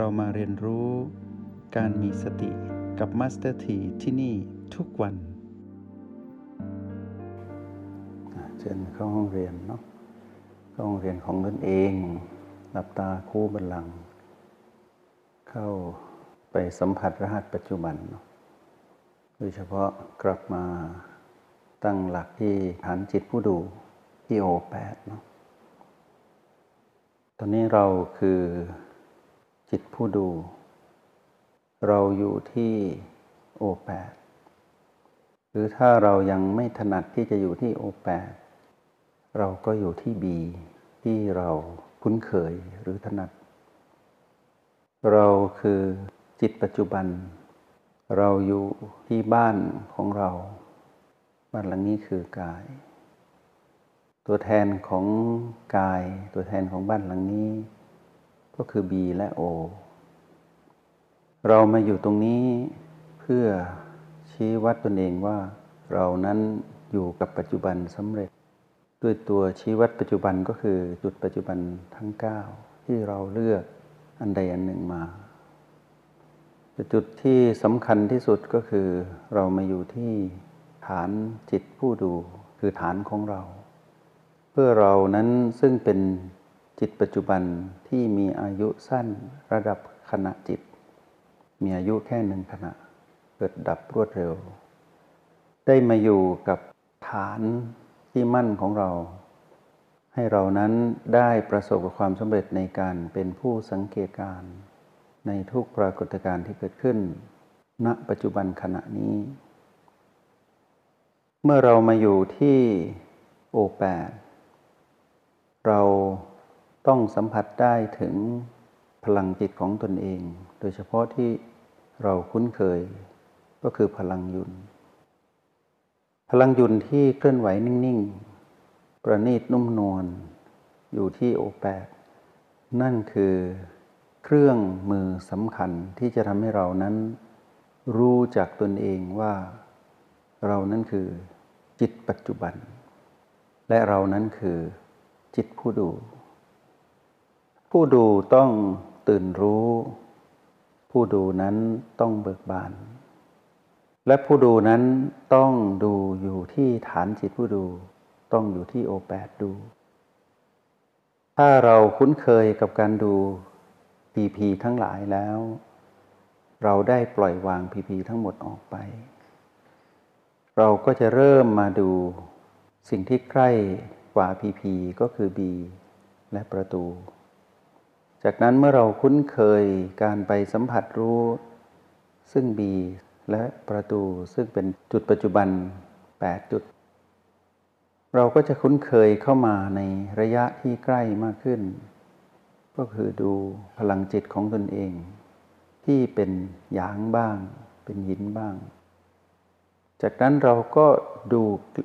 เรามาเรียนรู้การมีสติกับ Master T ที่นี่ทุกวัน เชิญเข้าห้องเรียนเนาะเข้าห้องเรียนของตนเอง หลับตาคู้บัลลังก์ เข้าไปสัมผัสรหัสปัจจุบัน โดยเฉพาะกลับมาตั้งหลักที่ฐานจิตผู้ดูที่โอแปดเนาะตอนนี้เราคือ จิตผู้ดู เราอยู่ที่โอแปดหรือถ้าเรายังไม่ถนัดที่จะอยู่ที่โอแปดเราก็อยู่ที่บีที่เราคุ้นเคยหรือถนัด เราคือจิตปัจจุบัน เราอยู่ที่บ้านของเราบ้านหลังนี้คือกาย ตัวแทนของกาย ตัวแทนของบ้านหลังนี้ ก็คือ B และ O เรามาอยู่ตรงนี้เพื่อชี้วัดตนเองว่าเรานั้นอยู่กับปัจจุบันสำเร็จ ด้วยตัวชี้วัดปัจจุบันก็คือจุดปัจจุบันทั้ง 9 ที่เราเลือกอันใดอันหนึ่งมาแต่จุดที่สำคัญที่สุดก็คือเรามาอยู่ที่ฐานจิตผู้ดูคือฐานของเรา เพื่อเรานั้นซึ่งเป็น จิตปัจจุบันที่มีอายุสั้นระดับขณะจิต มีอายุแค่หนึ่งขณะ เกิดดับรวดเร็ว ได้มาอยู่กับฐานที่มั่นของเรา ให้เรานั้นได้ประสบกับความสำเร็จในการเป็นผู้สังเกตการณ์ในทุกปรากฏการณ์ที่เกิดขึ้น ณปัจจุบันขณะนี้ เมื่อเรามาอยู่ที่โอแปดเรา ต้องสัมผัสได้ถึงพลังจิตของตนเอง โดยเฉพาะที่เราคุ้นเคย ก็คือพลังยุน พลังยุนที่เคลื่อนไหวนิ่งๆ ประณีตนุ่มนวลอยู่ที่โอแปดนั่นคือเครื่องมือสำคัญที่จะทำให้เรานั้น รู้จักตนเองว่า เรานั้นคือจิตปัจจุบัน และเรานั้นคือจิตผู้ดู ผู้ดูต้องตื่นรู้ ผู้ดูนั้นต้องเบิกบาน และผู้ดูนั้นต้องดูอยู่ที่ฐานจิตผู้ดู ต้องอยู่ที่โอแปดดู ถ้าเราคุ้นเคยกับการดูพีพีทั้งหลายแล้ว เราได้ปล่อยวางพีพีทั้งหมดออกไป เราก็จะเริ่มมาดูสิ่งที่ใกล้กว่าพีพีก็คือ B และประตู จากนั้นเมื่อเราคุ้นเคยการไปสัมผัสรู้ ซึ่ง B และประตูซึ่งเป็นจุดปัจจุบัน 8 จุด เราก็จะคุ้นเคยเข้ามาในระยะที่ใกล้มากขึ้น ก็คือดูพลังจิตของตนเอง ที่เป็นหยางบ้าง เป็นยินบ้าง จากนั้นเราก็ดู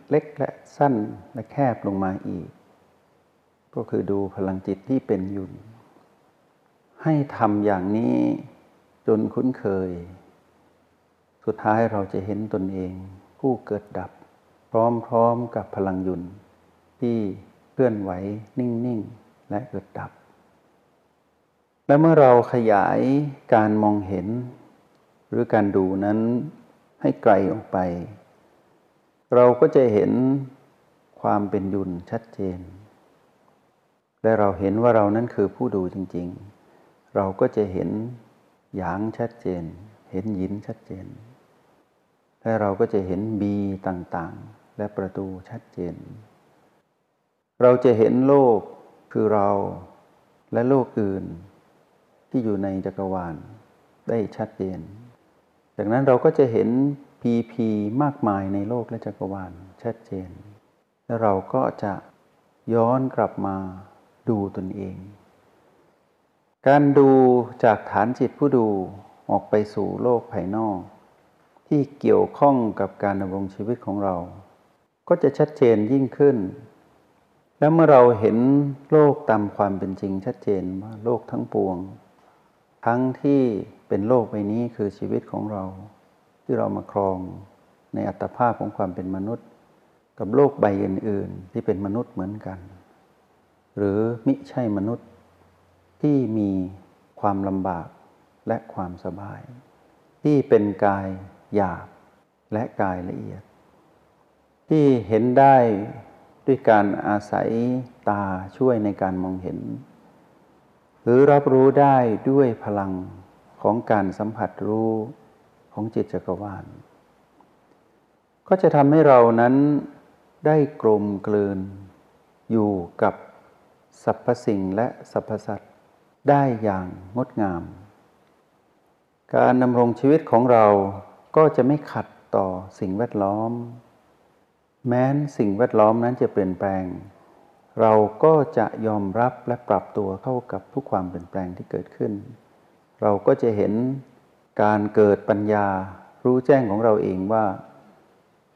เล็กและสั้นและแคบลงมาอีก ก็คือดูพลังจิตที่เป็นยุน ให้ทำอย่างนี้จนคุ้นเคย สุดท้ายเราจะเห็นตนเอง ผู้เกิดดับ พร้อมๆกับพลังยุนที่เคลื่อนไหวนิ่งๆ และเกิดดับ และเมื่อเราขยายการมองเห็น หรือการดูนั้นให้ไกลออกไป เราก็จะเห็นความเป็นยุนชัดเจน และเราเห็นว่าเรานั้นคือผู้ดูจริง ๆ เราก็จะเห็นหยางชัดเจน เห็นยินชัดเจน และเราก็จะเห็นบีต่างๆ และประตูชัดเจน เราจะเห็นโลกคือเราและโลกอื่น ที่อยู่ในจักรวาลได้ชัดเจน จากนั้นเราก็จะเห็นพีพีมากมายในโลกและจักรวาลชัดเจน และเราก็จะย้อนกลับมาดูตนเอง การดูจากฐานจิตผู้ดูออกไปสู่โลกภายนอก ที่เกี่ยวข้องกับการดำรงชีวิตของเรา ก็จะชัดเจนยิ่งขึ้น และเมื่อเราเห็นโลกตามความเป็นจริงชัดเจนว่าโลกทั้งปวง ทั้งที่เป็นโลกใบนี้คือชีวิตของเรา ที่เรามาครองในอัตภาพของความเป็นมนุษย์ กับโลกใบอื่น ๆ ที่เป็นมนุษย์เหมือนกัน หรือมิใช่มนุษย์ ที่มีความลำบากและความสบาย ที่เป็นกายหยาบและกายละเอียด ที่เห็นได้ด้วยการอาศัยตาช่วยในการมองเห็น หรือรับรู้ได้ด้วยพลังของการสัมผัสรู้ของจิตจักรวาล ก็จะทำให้เรานั้นได้กลมกลืนอยู่กับสรรพสิ่งและสรรพสัตว์ ได้อย่างงดงาม การดำรงชีวิตของเราก็จะไม่ขัดต่อสิ่งแวดล้อม แม้นสิ่งแวดล้อมนั้นจะเปลี่ยนแปลง เราก็จะยอมรับและปรับตัวเข้ากับทุกความเปลี่ยนแปลงที่เกิดขึ้น เราก็จะเห็นการเกิดปัญญารู้แจ้งของเราเองว่า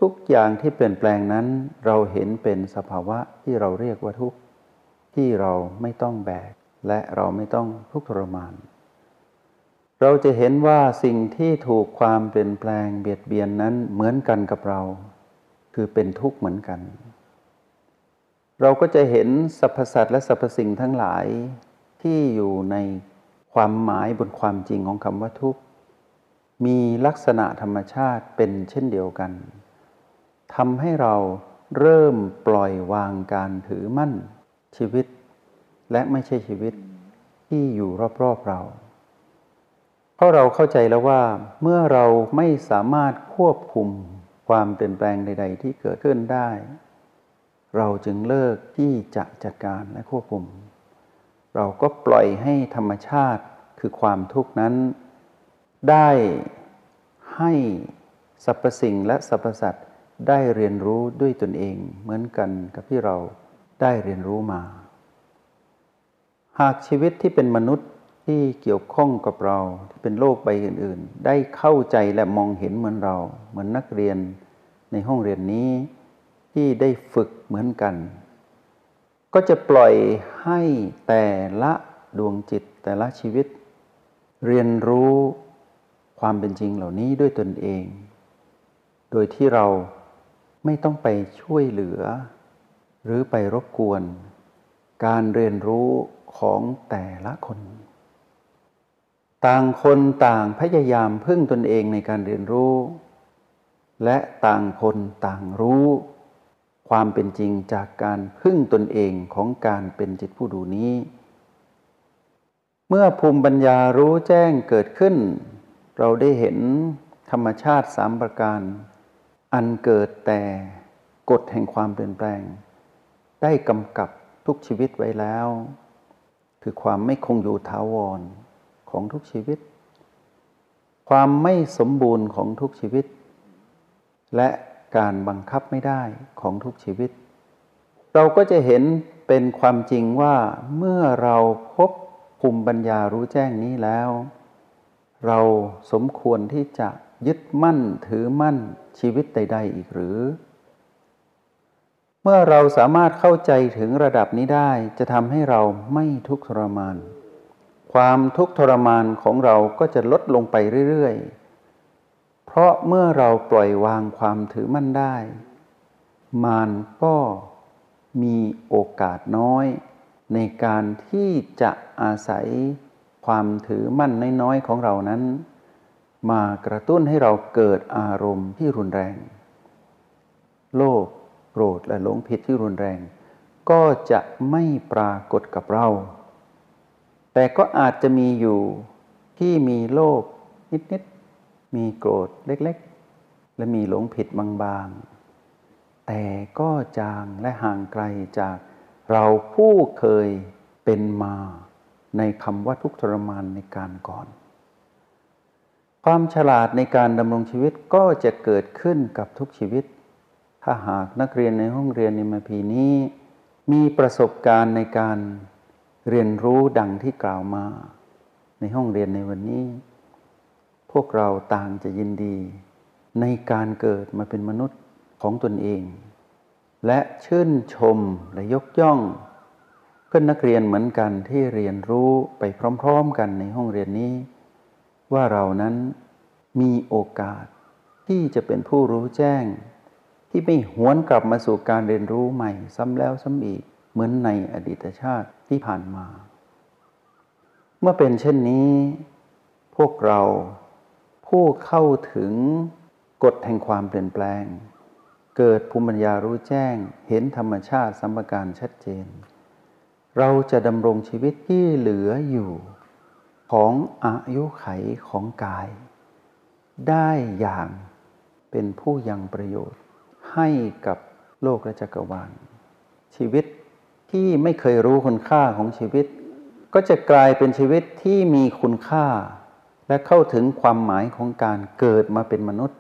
ทุกอย่างที่เปลี่ยนแปลงนั้น เราเห็นเป็นสภาวะที่เราเรียกว่าทุกข์ที่เราไม่ต้องแบก และเราไม่ต้องทุกข์ทรมาน เราจะเห็นว่าสิ่งที่ถูกความเปลี่ยนแปลงเบียดเบียนนั้นเหมือนกันกับเรา คือเป็นทุกข์เหมือนกัน เราก็จะเห็นสรรพสัตว์และสรรพสิ่งทั้งหลายที่อยู่ในความหมายบนความจริงของคำว่าทุกข์มีลักษณะธรรมชาติเป็นเช่นเดียวกันทำให้เราเริ่มปล่อยวางการถือมั่นชีวิต และไม่ใช่ชีวิตที่อยู่รอบๆเรา เพราะเราเข้าใจแล้วว่าเมื่อเราไม่สามารถควบคุมความเปลี่ยนแปลงใด ๆ ที่เกิดขึ้นได้ เราจึงเลิกที่จะจัดการและควบคุม เราก็ปล่อยให้ธรรมชาติคือความทุกข์นั้น ได้ให้สรรพสิ่งและสรรพสัตว์ได้เรียนรู้ด้วยตนเองเหมือนกันกับที่เราได้เรียนรู้มา หากชีวิตที่เป็นมนุษย์ที่เกี่ยวข้องกับเราที่เป็นโลกใบอื่น ๆ ได้เข้าใจและมองเห็นเหมือนเรา เหมือนนักเรียนในห้องเรียนนี้ที่ได้ฝึกเหมือนกัน ก็จะปล่อยให้แต่ละดวงจิตแต่ละชีวิต เรียนรู้ความเป็นจริงเหล่านี้ด้วยตนเอง โดยที่เราไม่ต้องไปช่วยเหลือ หรือไปรบกวน การเรียนรู้ ของแต่ละคน ต่างคนต่างพยายามพึ่งตนเองในการเรียนรู้ และต่างคนต่างรู้ ความเป็นจริงจากการพึ่งตนเองของการเป็นจิตผู้ดูนี้ เมื่อภูมิปัญญารู้แจ้งเกิดขึ้น เราได้เห็นธรรมชาติสามประการ อันเกิดแต่กฎแห่งความเปลี่ยนแปลง ได้กำกับทุกชีวิตไว้แล้ว คือความไม่คงอยู่ถาวรของทุกชีวิต ความไม่สมบูรณ์ของทุกชีวิต และการบังคับไม่ได้ของทุกชีวิต เราก็จะเห็นเป็นความจริงว่าเมื่อเราพบภูมิปัญญารู้แจ้งนี้แล้ว เราสมควรที่จะยึดมั่นถือมั่นชีวิตใด ๆ อีกหรือ เมื่อเราสามารถเข้าใจถึงระดับนี้ได้ จะทำให้เราไม่ทุกข์ทรมาน ความทุกข์ทรมานของเราก็จะลดลงไปเรื่อยๆ เพราะเมื่อเราปล่อยวางความถือมั่นได้ มานก็มีโอกาสน้อย ในการที่จะอาศัยความถือมั่นน้อยๆของเรานั้น มากระตุ้นให้เราเกิดอารมณ์ที่รุนแรง โลภ โกรธและหลงผิดที่รุนแรง ก็จะไม่ปรากฏกับเรา แต่ก็อาจจะมีอยู่ที่มีโลภนิดๆ มีโกรธเล็กๆ และมีหลงผิดบางๆ แต่ก็จางและห่างไกลจากเราผู้เคยเป็นมาในคำว่าทุกทรมานในการก่อน ความฉลาดในการดำรงชีวิตก็จะเกิดขึ้นกับทุกชีวิต ถ้าหากนักเรียนในห้องเรียนในมาพีนี้ มีประสบการณ์ในการเรียนรู้ดังที่กล่าวมา ในห้องเรียนในวันนี้ พวกเราต่างจะยินดี ในการเกิดมาเป็นมนุษย์ของตนเอง และชื่นชมและยกย่อง เพื่อนนักเรียนเหมือนกันที่เรียนรู้ไปพร้อม ๆ กันในห้องเรียนนี้ ว่าเรานั้นมีโอกาสที่จะเป็นผู้รู้แจ้ง ที่ไม่หวนกลับมาสู่การเรียนรู้ใหม่ ซ้ำแล้วซ้ำอีกเหมือนในอดีตชาติที่ผ่านมา เมื่อเป็นเช่นนี้ พวกเราผู้เข้าถึงกฎแห่งความเปลี่ยนแปลง เกิดภูมิปัญญารู้แจ้งเห็นธรรมชาติสัมปการชัดเจน เราจะดำรงชีวิตที่เหลืออยู่ของอายุไขของกาย ได้อย่างเป็นผู้ยังประโยชน์ ให้กับโลกและจักรวาล ชีวิตที่ไม่เคยรู้คุณค่าของชีวิต ก็จะกลายเป็นชีวิตที่มีคุณค่า และเข้าถึงความหมายของการเกิดมาเป็นมนุษย์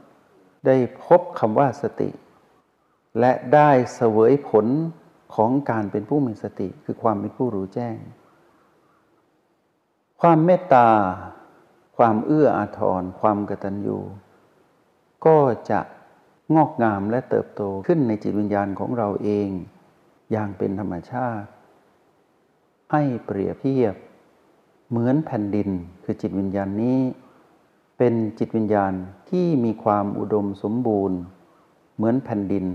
ได้พบคำว่าสติ และได้เสวยผลของการเป็นผู้มีสติ คือความเป็นผู้รู้แจ้ง ความเมตตา ความเอื้ออาทร ความกตัญญูก็จะ งอกงามและเติบโตขึ้นในจิตวิญญาณของเราเอง อย่างเป็นธรรมชาติ ให้เปรียบเทียบ เหมือนแผ่นดินคือจิตวิญญาณนี้ เป็นจิตวิญญาณที่มีความอุดมสมบูรณ์ เหมือนแผ่นดิน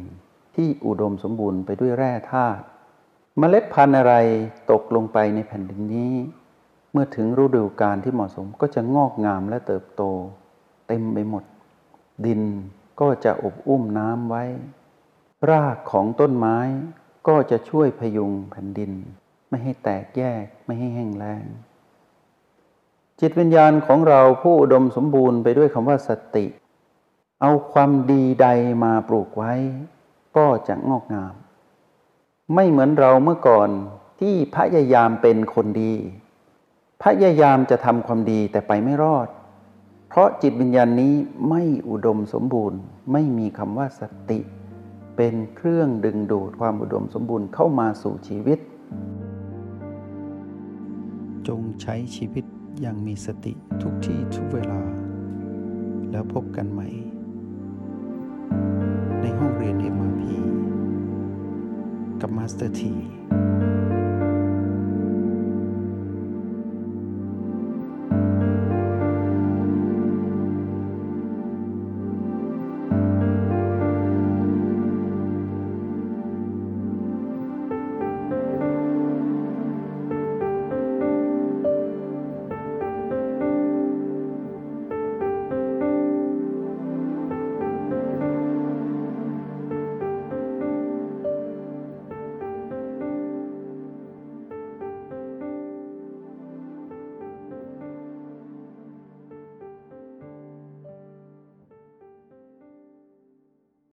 ที่อุดมสมบูรณ์ไปด้วยแร่ธาตุเมล็ดพันธุ์อะไรตกลงไปในแผ่นดินนี้ เมื่อถึงฤดูกาลที่เหมาะสมก็จะงอกงามและเติบโต เต็มไปหมด ดิน ก็จะอบอุ้มน้ำไว้ รากของต้นไม้ก็จะช่วยพยุงแผ่นดิน ไม่ให้แตกแยกไม่ให้แห้งแล้ง จิตวิญญาณของเราผู้อุดมสมบูรณ์ไปด้วยคำว่าสติ เอาความดีใดมาปลูกไว้ ก็จะงอกงาม ไม่เหมือนเราเมื่อก่อนที่พยายามเป็นคนดี พยายามจะทำความดีแต่ไปไม่รอด เพราะจิตวิญญาณนี้ไม่อุดมสมบูรณ์ ไม่มีคำว่าสติ เป็นเครื่องดึงดูดความอุดมสมบูรณ์เข้ามาสู่ชีวิต จงใช้ชีวิตอย่างมีสติทุกที่ทุกเวลา แล้วพบกันใหม่ ในห้องเรียน MRP กับ Master T